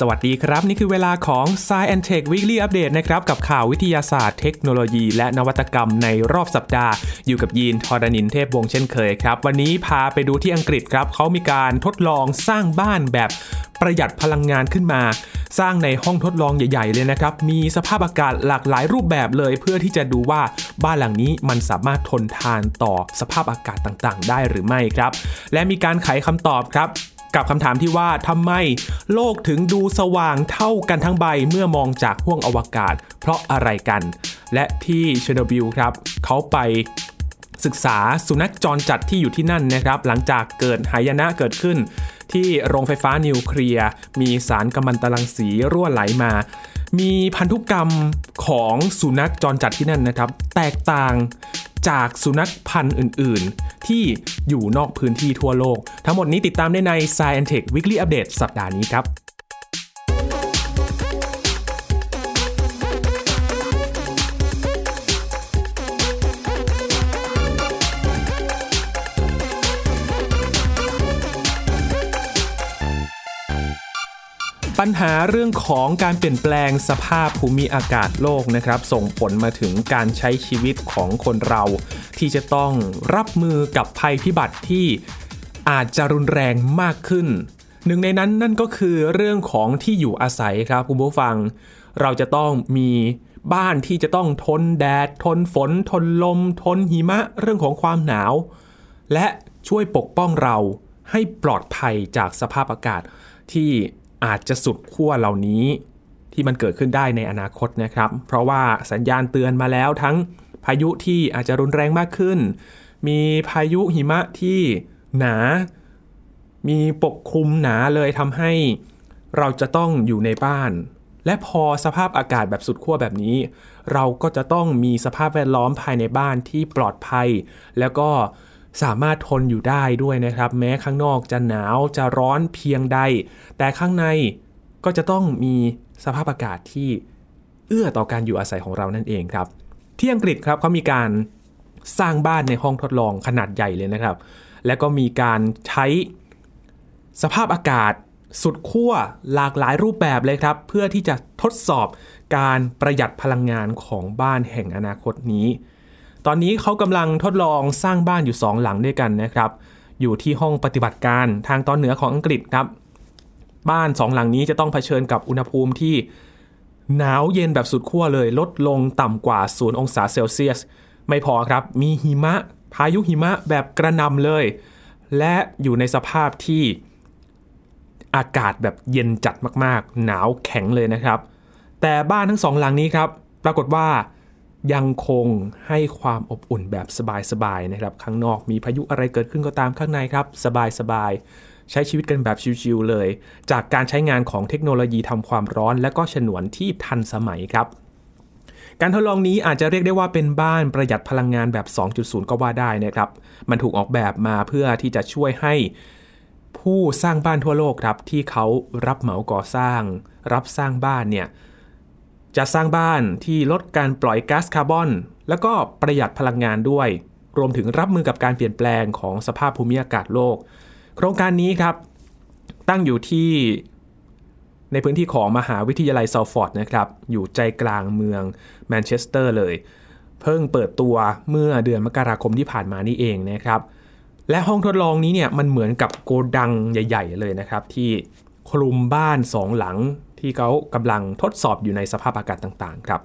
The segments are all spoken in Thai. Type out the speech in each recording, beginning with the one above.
สวัสดีครับ นี่คือเวลาของ Science and Tech Weekly Update นะครับ กับข่าววิทยาศาสตร์เทคโนโลยี และนวัตกรรมในรอบสัปดาห์ อยู่กับยีนทอรานินเทพวงเช่นเคยครับ วันนี้พาไปดูที่อังกฤษครับเขามีการทดลองสร้างบ้านแบบประหยัดพลังงานขึ้นมา สร้างในห้องทดลองใหญ่ ๆ เลยนะครับ มีสภาพอากาศหลากหลายรูปแบบเลย เพื่อที่จะดูว่าบ้านหลังนี้มันสามารถทนทานต่อสภาพอากาศต่างๆ ได้หรือไม่ครับ และมีการไขคำตอบครับ กับคำถามที่ว่าทำไมโลกถึงดูสว่างเท่ากันทั้งใบเมื่อมองจากห้วงอวกาศ เพราะอะไรกัน และที่เชอร์โนบิลครับเขาไปศึกษาสุนัขจรจัดที่อยู่ที่นั่นนะครับ หลังจากเกิดหายนะเกิดขึ้น ที่โรงไฟฟ้านิวเคลียร์ มีสารกัมมันตรังสีรั่วไหลมา มีพันธุกรรมของสุนัขจรจัดที่นั่นนะครับ แตกต่าง จากสุนัขพันธุ์อื่น ๆ ที่อยู่นอกพื้นที่ทั่วโลก ทั้งหมดนี้ติดตามได้ใน Science Tech Weekly Update สัปดาห์นี้ครับ ปัญหาเรื่องของการเปลี่ยนแปลงสภาพภูมิอากาศโลกนะครับ ส่งผลมาถึงการใช้ชีวิตของคนเรา ที่จะต้องรับมือกับภัยพิบัติที่อาจจะรุนแรงมากขึ้น หนึ่งในนั้นนั่นก็คือเรื่องของที่อยู่อาศัยครับคุณผู้ฟัง เราจะต้องมีบ้านที่จะต้องทนแดด ทนฝน ทนลม ทนหิมะ เรื่องของความหนาว และช่วยปกป้องเราให้ปลอดภัยจากสภาพอากาศที่ อาจจะสุดขั้วเหล่านี้ที่มันเกิดขึ้นได้ในอนาคตนะครับ เพราะว่าสัญญาณเตือนมาแล้วทั้งพายุที่อาจจะรุนแรงมากขึ้น มีพายุหิมะที่หนา มีปกคลุมหนาเลยทำให้เราจะต้องอยู่ในบ้าน และพอสภาพอากาศแบบสุดขั้วแบบนี้ เราก็จะต้องมีสภาพแวดล้อมภายในบ้านที่ปลอดภัย แล้วก็ สามารถทนอยู่ได้ด้วยนะครับ แม้ข้างนอกจะหนาวจะร้อนเพียงใด แต่ข้างในก็จะต้องมีสภาพอากาศที่เอื้อต่อการอยู่อาศัยของเรานั่นเองครับ ที่อังกฤษครับเขามีการสร้างบ้านในห้องทดลองขนาดใหญ่เลยนะครับ และก็มีการใช้สภาพอากาศสุดขั้วหลากหลายรูปแบบเลยครับ เพื่อที่จะทดสอบการประหยัดพลังงานของบ้านแห่งอนาคตนี้ ตอนนี้เขากำลังทดลองสร้างบ้านอยู่สองหลังด้วยกันนะครับ อยู่ที่ห้องปฏิบัติการทางตอนเหนือของอังกฤษครับ บ้านสองหลังนี้จะต้องเผชิญกับอุณหภูมิที่หนาวเย็นแบบสุดขั้วเลย ลดลงต่ำกว่า 0 องศาเซลเซียส ไม่พอครับ มีหิมะ พายุหิมะแบบกระนำเลย และอยู่ในสภาพที่อากาศแบบเย็นจัดมากๆ หนาวแข็งเลยนะครับ แต่บ้านทั้งสองหลังนี้ครับ ปรากฏว่า ยังคงให้ความอบอุ่นแบบสบายๆนะครับ ข้างนอกมีพายุอะไรเกิดขึ้นก็ตามข้างในครับ สบายๆ ใช้ชีวิตกันแบบชิวๆเลย จากการใช้งานของเทคโนโลยีทำความร้อน และก็ฉนวนที่ทันสมัยครับการทดลองนี้อาจจะเรียกได้ว่าเป็นบ้านประหยัดพลังงานแบบ 2.0 ก็ว่าได้นะครับ มันถูกออกแบบมาเพื่อที่จะช่วยให้ผู้สร้างบ้านทั่วโลกครับ ที่เขารับเหมาก่อสร้าง รับสร้างบ้านเนี่ย จะสร้างบ้านที่ลดการปล่อยก๊าซคาร์บอน แล้วก็ประหยัดพลังงานด้วย รวมถึงรับมือกับการเปลี่ยนแปลงของสภาพภูมิอากาศโลก โครงการนี้ครับ ตั้งอยู่ที่ในพื้นที่ของมหาวิทยาลัยซัลฟอร์ดนะครับ อยู่ใจกลางเมืองแมนเชสเตอร์เลย เพิ่งเปิดตัวเมื่อเดือนมกราคมที่ผ่านมานี่เองนะครับ และห้องทดลองนี้เนี่ยมันเหมือนกับโกดังใหญ่ ๆ เลยนะครับ ที่คลุมบ้านสองหลัง ที่เขากำลังทดสอบอยู่ในสภาพอากาศต่างๆ ครับ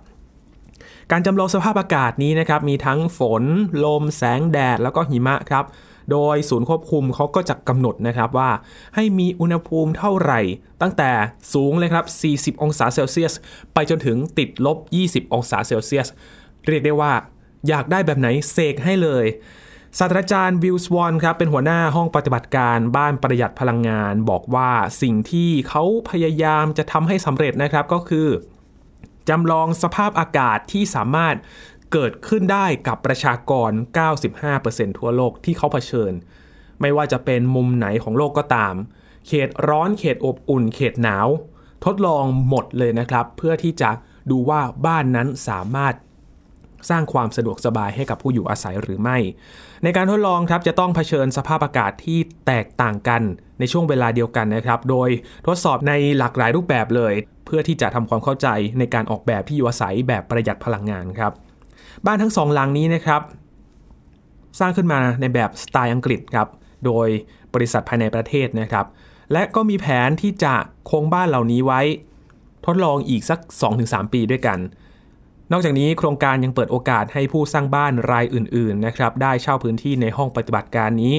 การจำลองสภาพอากาศนี้นะครับ มีทั้งฝน ลม แสงแดด แล้วก็หิมะครับ โดยศูนย์ควบคุมเขาก็จะกำหนดนะครับว่า ให้มีอุณหภูมิเท่าไหร่ ตั้งแต่สูงเลยครับ 40 องศาเซลเซียส ไปจนถึงติดลบ 20 องศาเซลเซียส เรียกได้ว่า อยากได้แบบไหนเสกให้เลย ศาสตราจารย์วิลสวอนครับเป็นหัวหน้าห้องปฏิบัติการบ้านประหยัดพลังงาน บอกว่าสิ่งที่เขาพยายามจะทำให้สำเร็จนะครับก็คือจำลองสภาพอากาศที่สามารถเกิดขึ้นได้กับประชากร 95%ทั่วโลกที่เขาเผชิญ ไม่ว่าจะเป็นมุมไหนของโลกก็ตาม เขตร้อนเขตอบอุ่น เขตหนาว ทดลองหมดเลยนะครับ เพื่อที่จะดูว่าบ้านนั้นสามารถ สร้างความสะดวกสบายให้กับผู้อยู่อาศัยหรือไม่ ในการทดลองครับจะต้องเผชิญสภาพอากาศที่แตกต่างกันในช่วงเวลาเดียวกันนะครับ โดยทดสอบในหลากหลายรูปแบบเลย เพื่อที่จะทำความเข้าใจในการออกแบบที่อยู่อาศัยแบบประหยัดพลังงานครับ บ้านทั้งสองหลังนี้นะครับสร้างขึ้นมาในแบบสไตล์อังกฤษครับ โดยบริษัทภายในประเทศนะครับ และก็มีแผนที่จะคงบ้านเหล่านี้ไว้ ทดลองอีกสัก 2-3 ปีด้วยกัน นอกจากนี้โครงการยังเปิดโอกาสให้ผู้สร้างบ้านรายอื่นๆนะครับได้เช่าพื้นที่ในห้องปฏิบัติการนี้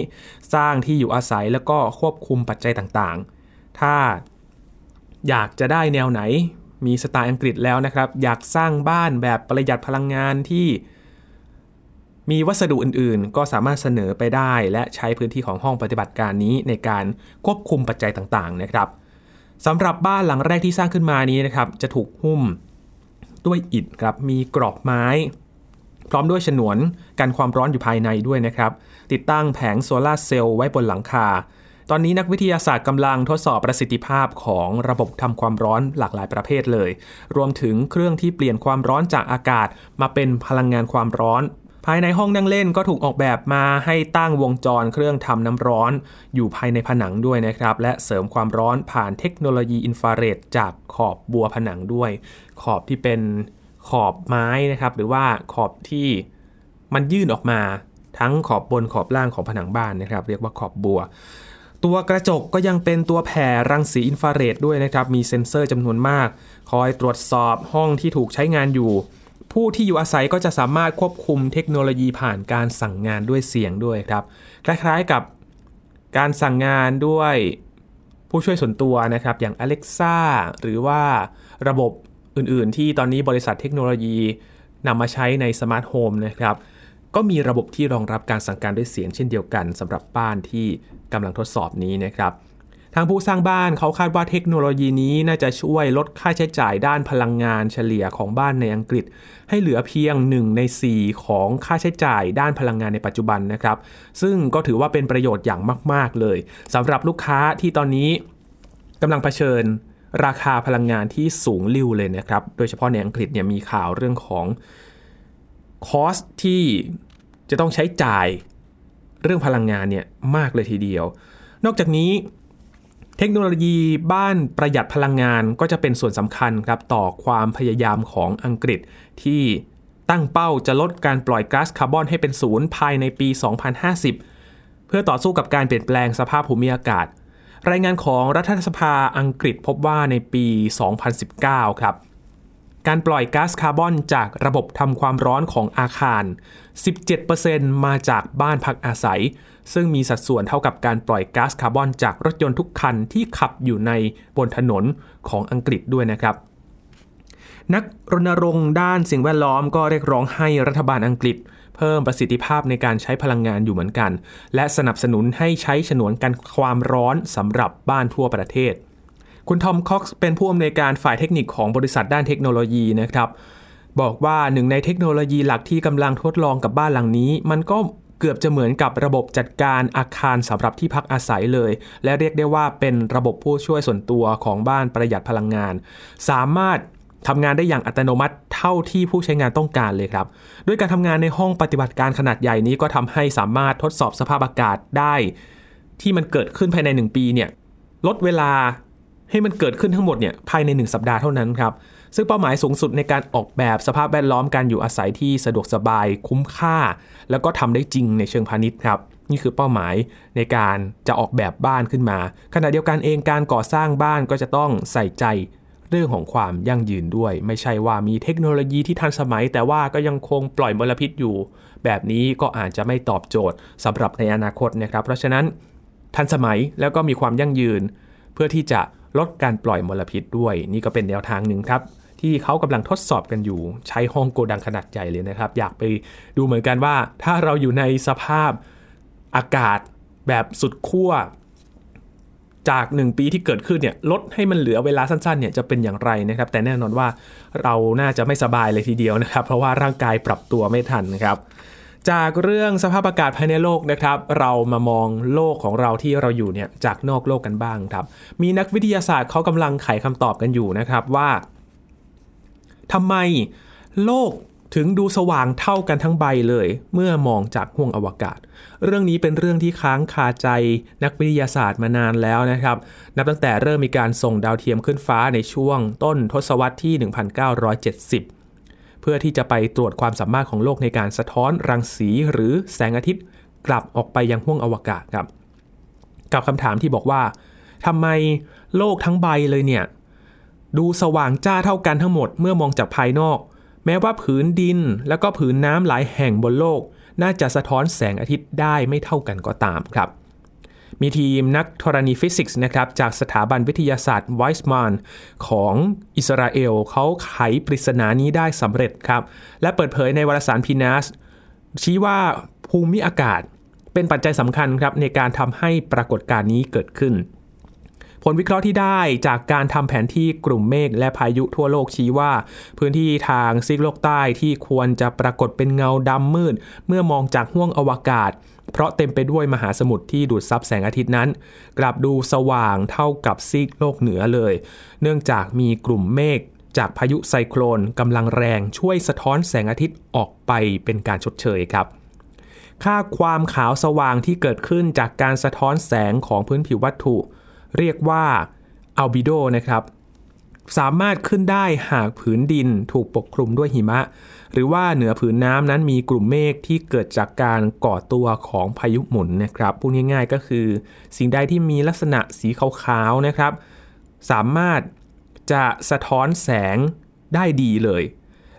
สร้างที่อยู่อาศัยแล้วก็ควบคุมปัจจัยต่างๆ ถ้าอยากจะได้แนวไหนมีสไตล์อังกฤษแล้วนะครับ อยากสร้างบ้านแบบประหยัดพลังงานที่มีวัสดุอื่นๆ ก็สามารถเสนอไปได้ และใช้พื้นที่ของห้องปฏิบัติการนี้ในการควบคุมปัจจัยต่างๆนะครับสำหรับบ้านหลังแรกที่สร้างขึ้นมานี้นะครับ จะถูกหุ้ม ด้วยอิฐครับมีกรอบไม้ พร้อมด้วยฉนวนกันความร้อนอยู่ภายในด้วยนะครับ ติดตั้งแผงโซลาร์เซลล์ไว้บนหลังคา ตอนนี้นักวิทยาศาสตร์กำลังทดสอบประสิทธิภาพของระบบทำความร้อนหลากหลายประเภทเลย รวมถึงเครื่องที่เปลี่ยนความร้อนจากอากาศมาเป็นพลังงานความร้อน ภายในห้องนั่งเล่นก็ถูกออกแบบมาให้ตั้งวงจรเครื่องทำน้ำร้อน อยู่ภายในผนังด้วยนะครับ และเสริมความร้อนผ่านเทคโนโลยีอินฟราเรดจากขอบบัวผนังด้วย ขอบที่เป็นขอบไม้นะครับ หรือว่าขอบที่มันยื่นออกมาทั้งขอบบนขอบล่างของผนังบ้านนะครับ เรียกว่าขอบบัว ตัวกระจกก็ยังเป็นตัวแผ่รังสีอินฟราเรดด้วยนะครับ มีเซ็นเซอร์จำนวนมาก คอยตรวจสอบห้องที่ถูกใช้งานอยู่ ผู้ที่อยู่อาศัยก็จะสามารถควบคุมเทคโนโลยีผ่านการสั่งงานด้วยเสียงด้วยครับคล้ายๆกับการสั่งงานด้วยผู้ช่วยส่วนตัวนะครับ อย่าง Alexa หรือว่าระบบอื่นๆ ที่ตอนนี้บริษัทเทคโนโลยีนำมาใช้ใน smart home นะครับ ก็มีระบบที่รองรับการสั่งการด้วยเสียงเช่นเดียวกันสำหรับบ้านที่กำลังทดสอบนี้นะครับ ทางผู้สร้างบ้านเขาคาดว่าเทคโนโลยีนี้น่าจะช่วยลดค่าใช้จ่ายด้านพลังงานเฉลี่ยของบ้านในอังกฤษ ให้เหลือเพียง 1 ใน 4 ของค่าใช้จ่ายด้านพลังงานในปัจจุบันนะครับ ซึ่งก็ถือว่าเป็นประโยชน์อย่างมาก ๆ เลยสำหรับลูกค้าที่ตอนนี้กำลังเผชิญราคาพลังงานที่สูงลิ่วเลยนะครับ โดยเฉพาะในอังกฤษเนี่ยมีข่าวเรื่องของคอสที่จะต้องใช้จ่ายเรื่องพลังงานเนี่ยมากเลยทีเดียว นอกจากนี้ เทคโนโลยีบ้านประหยัดพลังงานก็จะเป็นส่วนสำคัญครับต่อความพยายามของอังกฤษที่ตั้งเป้าจะลดการปล่อยก๊าซคาร์บอนให้เป็นศูนย์ภายในปี 2050 เพื่อต่อสู้กับการเปลี่ยนแปลงสภาพภูมิอากาศ รายงานของรัฐสภาอังกฤษพบว่าในปี 2019 ครับ การปล่อยก๊าซคาร์บอนจากระบบทำความร้อนของอาคาร 17%มาจากบ้านพักอาศัย ซึ่งมีสัดส่วนเท่ากับการปล่อยก๊าซคาร์บอนจากรถยนต์ทุกคันที่ขับอยู่ในบนถนนของอังกฤษด้วยนะครับ นักรณรงค์ด้านสิ่งแวดล้อมก็เรียกร้องให้รัฐบาลอังกฤษ เพิ่มประสิทธิภาพในการใช้พลังงานอยู่เหมือนกัน และสนับสนุนให้ใช้ฉนวนกันความร้อนสำหรับบ้านทั่วประเทศ คุณทอมคอกซ์เป็นผู้อำนวยการฝ่ายเทคนิคของบริษัทด้านเทคโนโลยีนะครับ บอกว่าหนึ่งในเทคโนโลยีหลักที่กำลังทดลองกับบ้านหลังนี้ มันก็เกือบจะเหมือนกับระบบจัดการอาคารสำหรับที่พักอาศัยเลย และเรียกได้ว่าเป็นระบบผู้ช่วยส่วนตัวของบ้านประหยัดพลังงาน สามารถทำงานได้อย่างอัตโนมัติเท่าที่ผู้ใช้งานต้องการเลยครับ ด้วยการทำงานในห้องปฏิบัติการขนาดใหญ่นี้ก็ทำให้สามารถทดสอบสภาพอากาศได้ ที่มันเกิดขึ้นภายใน 1 ปีเนี่ยลดเวลา ให้มันเกิดขึ้นทั้งหมดเนี่ยภายใน 1 สัปดาห์เท่านั้นครับ ซึ่งเป้าหมายสูงสุดในการออกแบบสภาพแวดล้อมการอยู่อาศัยที่สะดวกสบายคุ้มค่า แล้วก็ทำได้จริงในเชิงพาณิชย์ครับ นี่คือเป้าหมายในการจะออกแบบบ้านขึ้นมา ขณะเดียวกันเองการก่อสร้างบ้านก็จะต้องใส่ใจเรื่องของความยั่งยืนด้วย ไม่ใช่ว่ามีเทคโนโลยีที่ทันสมัย แต่ว่าก็ยังคงปล่อยมลพิษอยู่ แบบนี้ก็อาจจะไม่ตอบโจทย์สำหรับในอนาคตนะครับ เพราะฉะนั้นทันสมัยแล้วก็มีความยั่งยืน เพื่อที่จะ ลดการปล่อยมลพิษด้วย นี่ก็เป็นแนวทางหนึ่งครับ ที่เขากำลังทดสอบกันอยู่ ใช้ห้องโกดังขนาดใหญ่เลยนะครับ อยากไปดูเหมือนกันว่า ถ้าเราอยู่ในสภาพอากาศแบบสุดขั้วจาก 1 ปีที่เกิดขึ้นเนี่ยลดให้มันเหลือเวลาสั้นๆเนี่ยจะเป็นอย่างไรนะครับ แต่แน่นอนว่าเราน่าจะไม่สบายเลยทีเดียวนะครับ เพราะว่าร่างกายปรับตัวไม่ทันนะครับ จากเรื่องสภาพอากาศภายในโลกนะครับ เรามามองโลกของเราที่เราอยู่เนี่ยจากนอกโลกกันบ้างครับ มีนักวิทยาศาสตร์เขากำลังไขคำตอบกันอยู่นะครับว่าทำไมโลกถึงดูสว่างเท่ากันทั้งใบเลย เมื่อมองจากห้วงอวกาศ เรื่องนี้เป็นเรื่องที่ค้างคาใจนักวิทยาศาสตร์มานานแล้วนะครับ นับตั้งแต่เริ่มมีการส่งดาวเทียมขึ้นฟ้าในช่วงต้นทศวรรษที่ 1970 เพื่อที่จะไปตรวจความสามารถของโลกในการสะท้อนรังสีหรือแสงอาทิตย์ กลับออกไปยังห้วงอวกาศครับ กับคำถามที่บอกว่าทำไมโลกทั้งใบเลยเนี่ย ดูสว่างจ้าเท่ากันทั้งหมดเมื่อมองจากภายนอก แม้ว่าผืนดินแล้วก็ผืนน้ำหลายแห่งบนโลก น่าจะสะท้อนแสงอาทิตย์ได้ไม่เท่ากันก็ตามครับ มีทีมนักธรณีฟิสิกส์นะครับจากสถาบันวิทยาศาสตร์ไวส์มานของอิสราเอลเขาไขปริศนานี้ได้สำเร็จครับ และเปิดเผยในวารสารพีนัสชี้ว่าภูมิอากาศเป็นปัจจัยสำคัญครับในการทำให้ปรากฏการณ์นี้เกิดขึ้น ผลวิเคราะห์ที่ได้จากการทำแผนที่กลุ่มเมฆและพายุทั่วโลกชี้ว่า พื้นที่ทางซีกโลกใต้ที่ควรจะปรากฏเป็นเงาดำมืด เมื่อมองจากห้วงอวกาศ เพราะเต็มไปด้วยมหาสมุทรที่ดูดซับแสงอาทิตย์นั้น กลับดูสว่างเท่ากับซีกโลกเหนือเลย เนื่องจากมีกลุ่มเมฆจากพายุไซโคลนกำลังแรงช่วยสะท้อนแสงอาทิตย์ออกไปเป็นการชดเชยครับ ค่าความขาวสว่างที่เกิดขึ้นจากการสะท้อนแสงของพื้นผิววัตถุ เรียกว่าอัลบิโดนะครับ สามารถขึ้นได้หากผืนดินถูกปกคลุมด้วยหิมะ หรือว่าเหนือผืนน้ำนั้นมีกลุ่มเมฆที่เกิดจากการก่อตัวของพายุหมุนนะครับพูดง่ายๆก็คือ สิ่งใดที่มีลักษณะสีขาวๆนะครับ สามารถจะสะท้อนแสงได้ดีเลย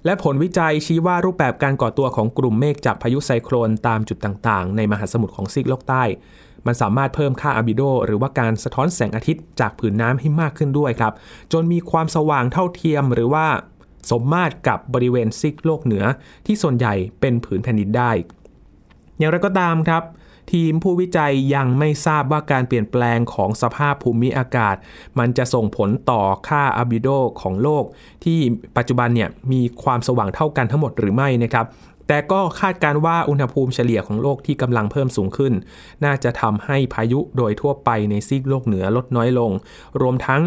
และผลวิจัยชี้ว่ารูปแบบการก่อตัวของกลุ่มเมฆจากพายุไซโคลนตามจุดต่างๆ ในมหาสมุทรของซีกโลกใต้ มันสามารถเพิ่มค่าอะบิโด หรือว่าการสะท้อนแสงอาทิตย์จากผืนน้ำให้มากขึ้นด้วยครับ จนมีความสว่างเท่าเทียมหรือว่า สมมาตรกับบริเวณซีกโลกเหนือ ที่ส่วนใหญ่เป็นผืนแผ่นดินได้ อย่างไรก็ตามครับ ทีมผู้วิจัยยังไม่ทราบว่าการเปลี่ยนแปลงของสภาพภูมิอากาศ มันจะส่งผลต่อค่าอะบิโดของโลก ที่ปัจจุบันเนี่ยมีความสว่างเท่ากันทั้งหมดหรือไม่นะครับแต่ก็คาดการว่าอุณหภูมิเฉลี่ยของโลกที่กำลังเพิ่มสูงขึ้น น่าจะทำให้พายุโดยทั่วไปในซีกโลกเหนือลดน้อยลง รวมทั้ง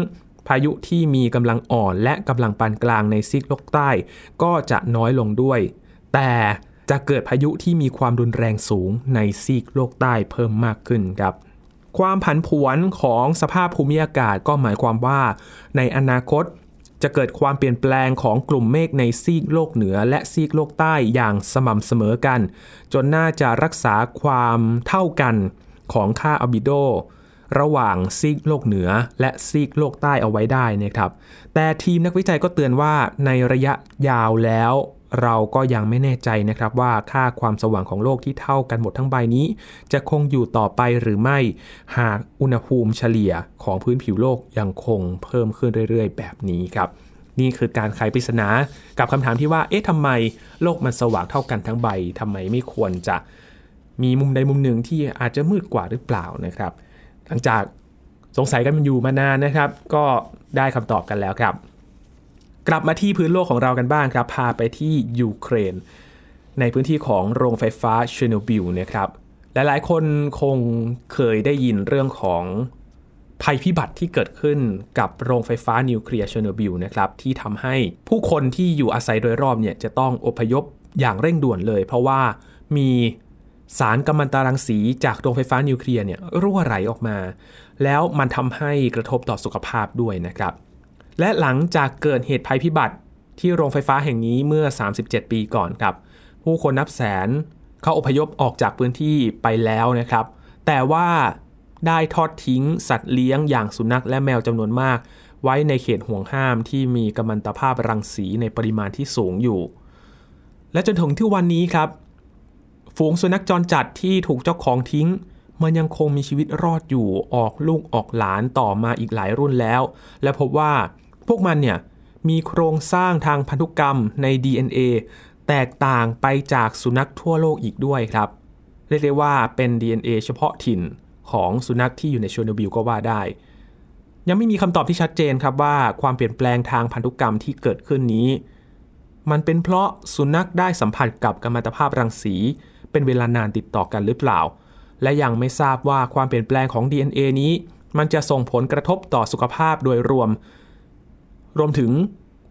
พายุที่มีกำลังอ่อนและกำลังปานกลางในซีกโลกใต้ ก็จะน้อยลงด้วย แต่จะเกิดพายุที่มีความรุนแรงสูงในซีกโลกใต้เพิ่มมากขึ้นครับ ความผันผวนของสภาพภูมิอากาศก็หมายความว่า ในอนาคตจะเกิดความเปลี่ยนแปลงของกลุ่มเมฆในซีกโลกเหนือและซีกโลกใต้อย่างสม่ำเสมอกัน จนน่าจะรักษาความเท่ากันของค่าอัลบิโด ระหว่างซีกโลกเหนือและซีกโลกใต้เอาไว้ได้นะครับ แต่ทีมนักวิจัยก็เตือนว่าในระยะยาวแล้ว เราก็ยังไม่แน่ใจนะครับว่าค่าความสว่างของโลกที่เท่ากันหมดทั้งใบนี้ จะคงอยู่ต่อไปหรือไม่ หากอุณหภูมิเฉลี่ยของพื้นผิวโลกยังคงเพิ่มขึ้นเรื่อยๆ แบบนี้ครับนี่คือการไขปริศนากับคำถามที่ว่า เอ๊ะทำไมโลกมันสว่างเท่ากันทั้งใบทำไมไม่ควรจะมีมุมใดมุมหนึ่งที่อาจจะมืดกว่าหรือเปล่านะครับ หลังจากสงสัยกันมันอยู่มานานนะครับ ก็ได้คำตอบกันแล้วครับ กลับมาที่พื้นโลกของเรากันบ้างครับ พาไปที่ยูเครน ในพื้นที่ของโรงไฟฟ้าเชอร์โนบิลนะครับหลายๆ คนคงเคยได้ยินเรื่องของภัยพิบัติที่เกิดขึ้นกับโรงไฟฟ้านิวเคลียร์เชอร์โนบิลนะครับที่ทำให้ผู้คนที่อยู่อาศัยโดยรอบเนี่ยจะต้องอพยพอย่างเร่งด่วนเลย เพราะว่ามี สารกัมมันตรังสีจากโรงไฟฟ้านิวเคลียร์เนี่ยรั่วไหลออกมา แล้วมันทำให้กระทบต่อสุขภาพด้วยนะครับ และหลังจากเกิดเหตุภัยพิบัติที่โรงไฟฟ้าแห่งนี้เมื่อ 37 ปีก่อนครับ ผู้คนนับแสนเขาอพยพออกจากพื้นที่ไปแล้วนะครับ แต่ว่าได้ทอดทิ้งสัตว์เลี้ยงอย่างสุนัขและแมวจำนวนมาก ไว้ในเขตห่วงห้ามที่มีกัมมันตภาพรังสีในปริมาณที่สูงอยู่ และจนถึงที่วันนี้ครับ ฝูงสุนัขจรจัดที่ถูกเจ้าของทิ้ง มันยังคงมีชีวิตรอดอยู่ออกลูกออกหลานต่อมาอีกหลายรุ่นแล้ว และพบว่าพวกมันเนี่ยมีโครงสร้างทางพันธุกรรมใน DNA แตกต่างไปจากสุนัขทั่วโลกอีกด้วยครับ เรียกได้ว่าเป็น DNA เฉพาะถิ่นของสุนัขที่อยู่ในโชโนบิลก็ว่าได้ ยังไม่มีคำตอบที่ชัดเจนครับว่าความเปลี่ยนแปลงทางพันธุกรรมที่เกิดขึ้นนี้ มันเป็นเพราะสุนัขได้สัมผัสกับกัมมันตภาพรังสี เป็นเวลานานติดต่อกันหรือเปล่า และยังไม่ทราบว่าความเปลี่ยนแปลงของ DNA นี้ มันจะส่งผลกระทบต่อสุขภาพโดยรวม รวมถึง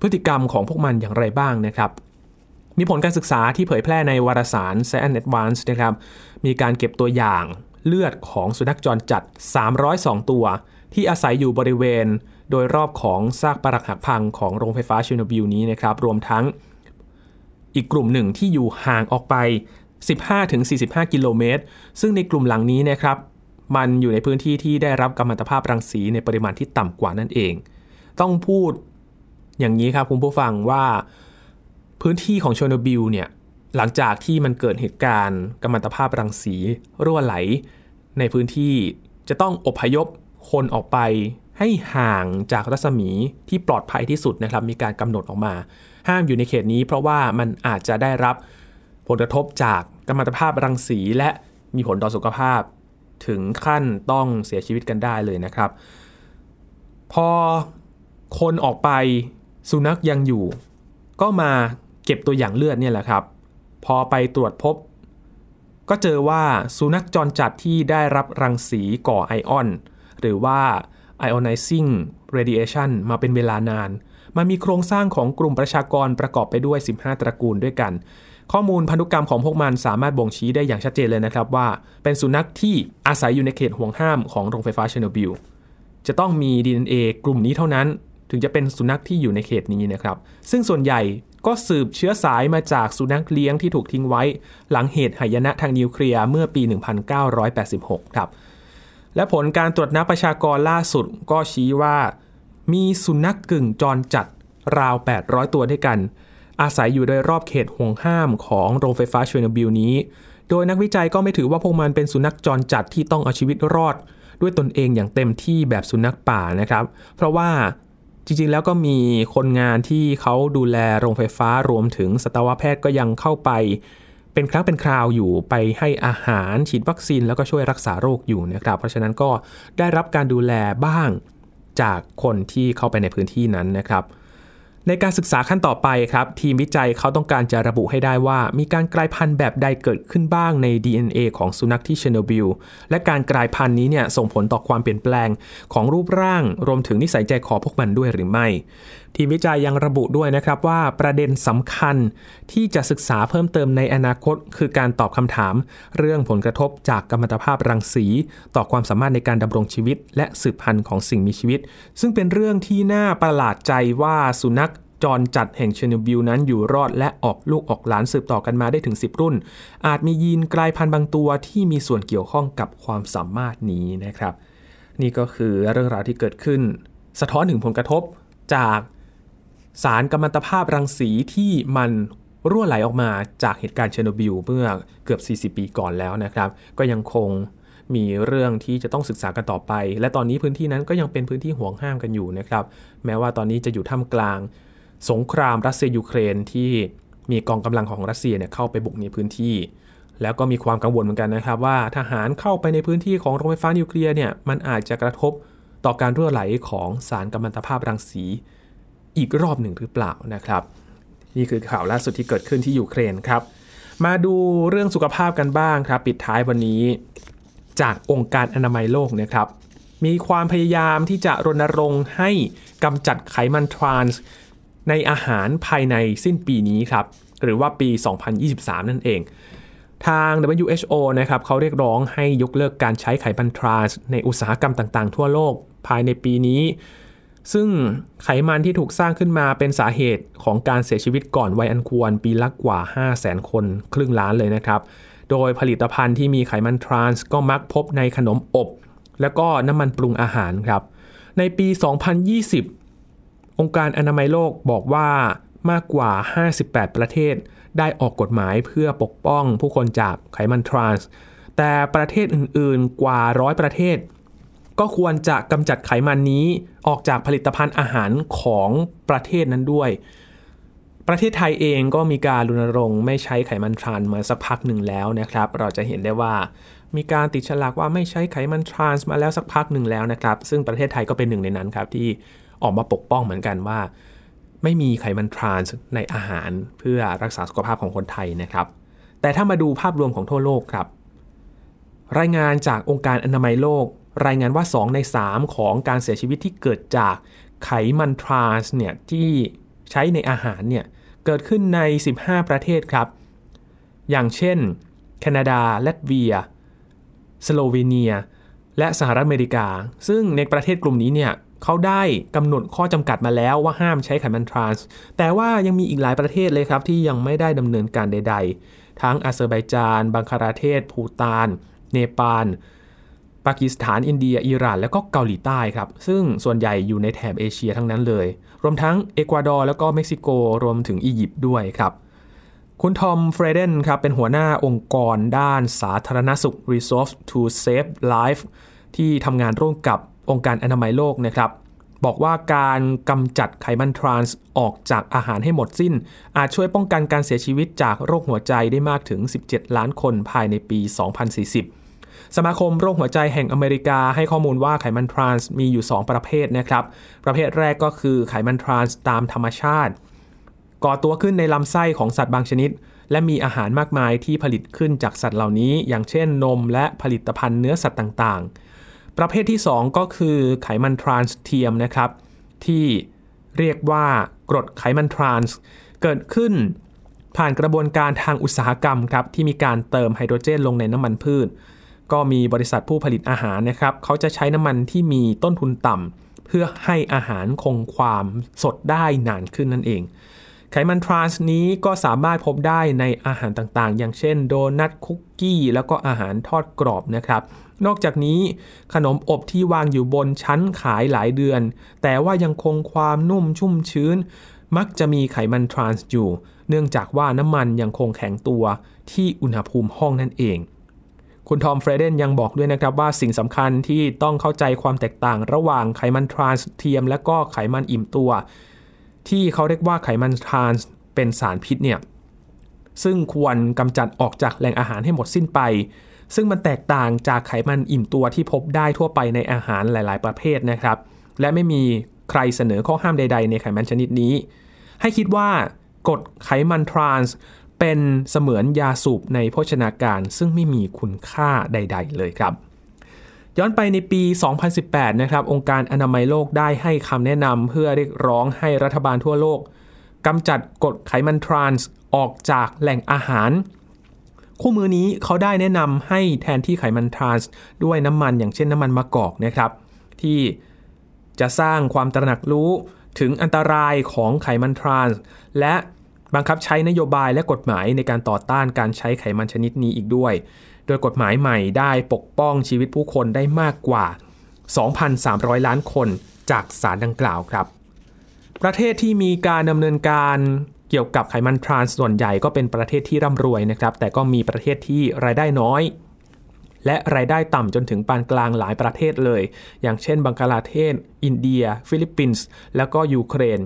พฤติกรรมของพวกมันอย่างไรบ้างนะครับ มีผลการศึกษาที่เผยแพร่ในวารสาร Science Advance นะครับ มีการเก็บตัวอย่างเลือดของสุนัขจรจัด 302 ตัว ที่อาศัยอยู่บริเวณ โดยรอบของซากปรักหักพังของโรงไฟฟ้าเชโนบิลนี้นะครับ รวมทั้งอีกกลุ่มหนึ่งที่อยู่ห่างออกไป 15-45 กิโลเมตร ซึ่งในกลุ่มหลังนี้นะครับมันอยู่ในพื้นที่ที่ได้รับกัมมันตภาพรังสีในปริมาณที่ต่ำกว่านั่นเอง ต้องพูดอย่างนี้ครับคุณผู้ฟังว่าพื้นที่ของโชโนบิลเนี่ยหลังจากที่มันเกิดเหตุการณ์กัมมันตภาพรังสีรั่วไหล ในพื้นที่จะต้องอพยพคนออกไปให้ห่างจากรัศมีที่ปลอดภัยที่สุดนะครับ มีการกำหนดออกมา ห้ามอยู่ในเขตนี้เพราะว่ามันอาจจะได้รับ ผลกระทบจากกัมมันตภาพรังสีและมีผลต่อสุขภาพถึงขั้นต้องเสียชีวิตกันได้เลยนะครับ พอคนออกไปสุนัขยังอยู่ ก็มาเก็บตัวอย่างเลือดเนี่ยแหละครับ พอไปตรวจพบ ก็เจอว่าสุนัขจรจัดที่ได้รับรังสีก่อไอออน หรือว่า ionizing radiation มาเป็นเวลานาน มันมีโครงสร้างของกลุ่มประชากรประกอบไปด้วย 15 ตระกูลด้วยกัน ข้อมูลพันธุกรรมของพวกมันสามารถบ่งชี้ได้อย่างชัดเจนเลยนะครับว่า เป็นสุนัขที่อาศัยอยู่ในเขตห่วงห้ามของโรงไฟฟ้าเชอร์โนบิลจะต้องมี DNA กลุ่มนี้เท่านั้น ถึงจะเป็นสุนัขที่อยู่ในเขตนี้นะครับซึ่งส่วนใหญ่ก็สืบเชื้อสายมาจากสุนัขเลี้ยงที่ถูกทิ้งไว้ หลังเหตุหายนะทางนิวเคลียร์เมื่อปี 1986 ครับและผลการตรวจนับประชากรล่าสุดก็ชี้ว่า มีสุนัขกึ่งจรจัดราว 800 ตัวด้วยกัน อาศัยอยู่โดยรอบเขตหวงห้ามของโรงไฟฟ้าเชอร์โนบิลนี้ โดยนักวิจัยก็ไม่ถือว่าพวกมันเป็นสุนัขจรจัดที่ต้องเอาชีวิตรอด ด้วยตนเองอย่างเต็มที่แบบสุนัขป่านะครับ เพราะว่าจริงๆ แล้วก็มีคนงานที่เขาดูแลโรงไฟฟ้ารวมถึงสัตวแพทย์ก็ยังเข้าไป เป็นครั้งเป็นคราวอยู่ไปให้อาหารฉีดวัคซีนแล้วก็ช่วยรักษาโรคอยู่นะครับ เพราะฉะนั้นก็ได้รับการดูแลบ้างจากคนที่เข้าไปในพื้นที่นั้นนะครับ ในการศึกษาขั้นต่อไปครับ ทีมวิจัยเขาต้องการจะระบุให้ได้ว่า มีการกลายพันธุ์แบบใดเกิดขึ้นบ้างใน DNA ของสุนัขที่เชอร์โนบิลและการกลายพันธุ์นี้เนี่ยส่งผลต่อความเปลี่ยนแปลงของรูปร่าง รวมถึงนิสัยใจคอพวกมันด้วยหรือไม่ ทีมวิจัยยังระบุด้วยนะครับว่าประเด็นสำคัญที่จะศึกษาเพิ่มเติมในอนาคต คือการตอบคำถาม เรื่องผลกระทบจากกัมมันตภาพรังสี ต่อความสามารถในการดำรงชีวิต และสืบพันธุ์ของสิ่งมีชีวิต ซึ่งเป็นเรื่องที่น่าประหลาดใจว่าสุนัข จรจัดแห่งเชอร์โนบิลนั้นอยู่รอดและออกลูกออกหลานสืบต่อกันมาได้ถึง 10 รุ่น อาจมียีนกลายพันธุ์บางตัวที่มีส่วนเกี่ยวข้องกับความสามารถนี้นะครับ นี่ก็คือเรื่องราวที่เกิดขึ้น สะท้อนถึงผลกระทบจากสารกัมมันตภาพรังสีที่มันรั่วไหลออกมาจากเหตุการณ์เชอร์โนบิลเมื่อเกือบ 40 ปีก่อนแล้วนะครับ ก็ยังคงมีเรื่องที่จะต้องศึกษากันต่อไป และตอนนี้พื้นที่นั้นก็ยังเป็นพื้นที่หวงห้ามกันอยู่นะครับ แม้ว่าตอนนี้จะอยู่ท่ามกลาง สงครามรัสเซียยูเครนที่มีกองกำลังของรัสเซียเนี่ยเข้าไปบุกในพื้นที่ แล้วก็มีความกังวลเหมือนกันนะครับว่าทหารเข้าไปในพื้นที่ของโรงไฟฟ้านิวเคลียร์เนี่ยมันอาจจะกระทบต่อการรั่วไหลของสารกัมมันตภาพรังสีอีกรอบหนึ่งหรือเปล่านะครับ นี่คือข่าวล่าสุดที่เกิดขึ้นที่ยูเครนครับ มาดูเรื่องสุขภาพกันบ้างครับ ปิดท้ายวันนี้ จากองค์การอนามัยโลกนะครับ มีความพยายามที่จะรณรงค์ให้กำจัดไขมันทรานส์ ในอาหารภายในสิ้นปีนี้ครับ หรือว่าปี 2023 นั่นเอง ทาง WHO นะครับเขาเรียกร้องให้ยกเลิกการใช้ไขมันทรานส์ในอุตสาหกรรมต่างๆ ทั่วโลกภายในปีนี้ ซึ่งไขมันที่ถูกสร้างขึ้นมาเป็นสาเหตุของการเสียชีวิตก่อนวัยอันควร ปีละกว่า 5 0 0 0 0 0 คน ครึ่งล้านเลยนะครับ โดยผลิตภัณฑ์ที่มีไขมันทรานส์ก็มักพบในขนมอบ และก็น้ำมันปรุงอาหารครับ ในปี 2020 องค์การอนามัยโลกบอกว่ามากกว่า 58 ประเทศ ได้ออกกฎหมายเพื่อปกป้องผู้คนจากไขมันทรานส์แต่ประเทศอื่นๆกว่าร้อยประเทศ ก็ควรจะกำจัดไขมันนี้ออกจากผลิตภัณฑ์อาหารของประเทศนั้นด้วย ประเทศไทยเองก็มีการรณรงค์ไม่ใช้ไขมันทรานมาสักพักหนึ่งแล้วนะครับ เราจะเห็นได้ว่ามีการติดฉลากว่าไม่ใช้ไขมันทรานส์มาแล้วสักพักหนึ่งแล้วนะครับ ซึ่งประเทศไทยก็เป็นหนึ่งในนั้นครับที่ ออกมาปกป้องเหมือนกันว่า ไม่มีไขมันทรานส์ในอาหารเพื่อรักษาสุขภาพของคนไทยนะครับ แต่ถ้ามาดูภาพรวมของทั่วโลกครับ รายงานจากองค์การอนามัยโลก รายงานว่า 2 ใน 3 ของการเสียชีวิตที่เกิดจากไขมันทรานส์เนี่ยที่ใช้ในอาหารเนี่ยเกิดขึ้นใน 15 ประเทศครับ อย่างเช่น แคนาดาลัตเวีย สโลวีเนีย และสหรัฐอเมริกา ซึ่งในประเทศกลุ่มนี้เนี่ย เขาได้กำหนดข้อจำกัดมาแล้วว่าห้ามใช้ไขมันทรานส์ แต่ว่ายังมีอีกหลายประเทศเลยครับ ที่ยังไม่ได้ดำเนินการใด ๆ ทั้งอาเซอร์ไบจาน บังคลาเทศ ภูตาน เนปาล ปากีสถาน อินเดีย อิหร่าน และก็เกาหลีใต้ครับ ซึ่งส่วนใหญ่อยู่ในแถบเอเชียทั้งนั้นเลย รวมทั้งเอกวาดอร์แล้วก็เม็กซิโก รวมถึงอียิปต์ด้วยครับคุณทอมเฟรเดนครับเป็นหัวหน้าองค์กรด้านสาธารณสุข Resolve to Save Lives ที่ทำงานร่วมกับ องค์การอนามัยโลกนะครับ บอกว่าการกำจัดไขมันทรานส์ออกจากอาหารให้หมดสิ้น อาจช่วยป้องกันการเสียชีวิตจากโรคหัวใจได้มากถึง 17 ล้านคนภายในปี 2040สมาคมโรคหัวใจแห่งอเมริกาให้ข้อมูลว่าไขมันทรานส์มีอยู่ 2 ประเภทนะครับ ประเภทแรกก็คือไขมันทรานส์ตามธรรมชาติ ก่อตัวขึ้นในลำไส้ของสัตว์บางชนิด และมีอาหารมากมายที่ผลิตขึ้นจากสัตว์เหล่านี้ อย่างเช่นนมและผลิตภัณฑ์เนื้อสัตว์ต่างๆ ประเภทที่ 2 ก็คือไขมันทรานส์เทียมนะครับ ที่เรียกว่ากรดไขมันทรานส์เกิดขึ้นผ่านกระบวนการทางอุตสาหกรรมครับ ที่มีการเติมไฮโดรเจนลงในน้ำมันพืช ก็มีบริษัทผู้ผลิตอาหารนะครับ เขาจะใช้น้ำมันที่มีต้นทุนต่ำเพื่อให้อาหารคงความสดได้นานขึ้นนั่นเอง ขมันทรานส์นี้ก็สามารถพบได้ในอาหารต่างๆ อย่างเช่นโดนัทคุกกี้แล้วก็อาหารทอดกรอบนะครับ นอกจากนี้ขนมอบที่วางอยู่บนชั้นขายหลายเดือน แต่ว่ายังคงความนุ่มชุ่มชื้น มักจะมีไขมันทรานส์อยู่ เนื่องจากว่าน้ำมันยังคงแข็งตัวที่อุณหภูมิห้องนั่นเองคุณทอมเฟรเดนยังบอกด้วยนะครับว่าสิ่งสำคัญที่ต้องเข้าใจความแตกต่างระหว่างไขมันทรานส์เทียม และก็ไขมันอิ่มตัว ที่เขาเรียกว่าไขมันทรานส์เป็นสารพิษเนี่ยซึ่งควรกำจัดออกจากแหล่งอาหารให้หมดสิ้นไป ซึ่งมันแตกต่างจากไขมันอิ่มตัวที่พบได้ทั่วไปในอาหารหลาย ๆ ประเภทนะครับ และไม่มีใครเสนอข้อห้ามใด ๆ ในไขมันชนิดนี้ ให้คิดว่ากรดไขมันทรานส์เป็นเสมือนยาสูบในโภชนาการ ซึ่งไม่มีคุณค่าใด ๆ เลยครับ ย้อนไปในปี 2018 นะครับ องค์การอนามัยโลกได้ให้คำแนะนำเพื่อเรียกร้องให้รัฐบาลทั่วโลกกำจัดกรดไขมันทรานส์ออกจากแหล่งอาหาร คู่มือนี้เขาได้แนะนำให้แทนที่ไขมันทรานส์ด้วยน้ำมันอย่างเช่นน้ำมันมะกอกนะครับ ที่จะสร้างความตระหนักรู้ถึงอันตรายของไขมันทรานส์และบังคับใช้นโยบายและกฎหมายในการต่อต้านการใช้ไขมันชนิดนี้อีกด้วย โดยกฎหมายใหม่ได้ปกป้องชีวิตผู้คนได้มากกว่า 2,300 ล้านคนจากสารดังกล่าวครับ ประเทศที่มีการดำเนินการเกี่ยวกับไขมันทรานส์ส่วนใหญ่ก็เป็นประเทศที่ร่ำรวยนะครับ แต่ก็มีประเทศที่รายได้น้อย และรายได้ต่ำจนถึงปานกลางหลายประเทศเลย อย่างเช่น บังกลาเทศ อินเดีย ฟิลิปปินส์ แล้วก็ยูเครน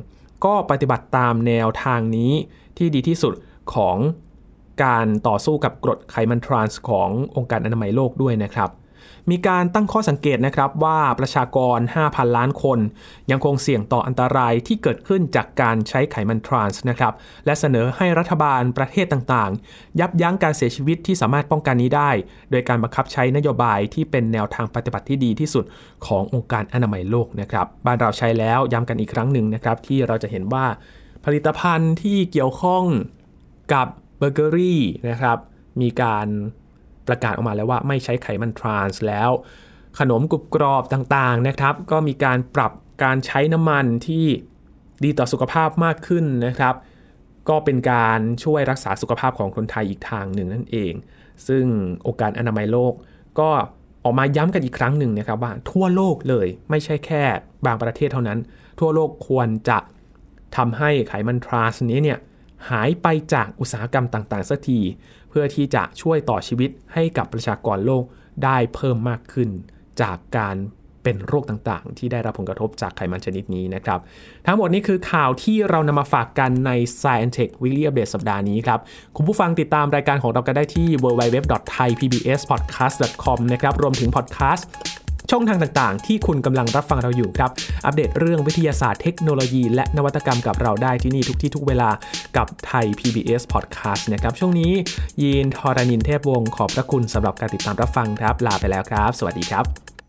ก็ปฏิบัติตามแนวทางนี้ที่ดีที่สุดของ การต่อสู้กับกรดไขมันทรานส์ขององค์การอนามัยโลกด้วยนะครับ มีการตั้งข้อสังเกตนะครับว่าประชากร 5,000 ล้านคน ยังคงเสี่ยงต่ออันตรายที่เกิดขึ้นจากการใช้ไขมันทรานส์นะครับ และเสนอให้รัฐบาลประเทศต่างๆ ยับยั้งการเสียชีวิตที่สามารถป้องกันนี้ได้ โดยการบังคับใช้นโยบายที่เป็นแนวทางปฏิบัติที่ดีที่สุดขององค์การอนามัยโลกนะครับ บ้านเราใช้แล้วย้ำกันอีกครั้งหนึ่งนะครับที่เราจะเห็นว่าผลิตภัณฑ์ที่เกี่ยวข้องกับ เบเกอรี่นะครับ มีการประกาศออกมาแล้วว่าไม่ใช้ไขมันทรานส์แล้ว ขนมกรุบกรอบต่างๆนะครับ ก็มีการปรับการใช้น้ำมันที่ดีต่อสุขภาพมากขึ้นนะครับ ก็เป็นการช่วยรักษาสุขภาพของคนไทยอีกทางหนึ่งนั่นเอง ซึ่งองค์การอนามัยโลกก็ออกมาย้ำกันอีกครั้งหนึ่งนะครับว่าทั่วโลกเลยไม่ใช่แค่บางประเทศเท่านั้น ทั่วโลกควรจะทำให้ไขมันทรานส์นี้เนี่ย หายไปจากอุตสาหกรรมต่างๆสักที เพื่อที่จะช่วยต่อชีวิตให้กับประชากรโลกได้เพิ่มมากขึ้น จากการเป็นโรคต่างๆ ที่ได้รับผลกระทบจากไขมันชนิดนี้นะครับ ทั้งหมดนี้คือข่าวที่เรานำมาฝากกันใน Science Tech Weekly Update สัปดาห์นี้ครับ คุณผู้ฟังติดตามรายการของเรากันได้ที่ www.thaipbspodcast.com นะครับรวมถึงพอดแคสต์ ช่องทางต่างๆ ที่คุณกำลังรับฟังเราอยู่ครับ อัปเดตเรื่องวิทยาศาสตร์เทคโนโลยี และนวัตกรรมกับเราได้ที่นี่ทุกที่ทุกเวลากับไทย PBS Podcast นะครับ ช่วงนี้ยีนทอรานินเทพวงศ์ขอบพระคุณสำหรับการติดตามรับฟังครับ ลาไปแล้วครับ สวัสดีครับ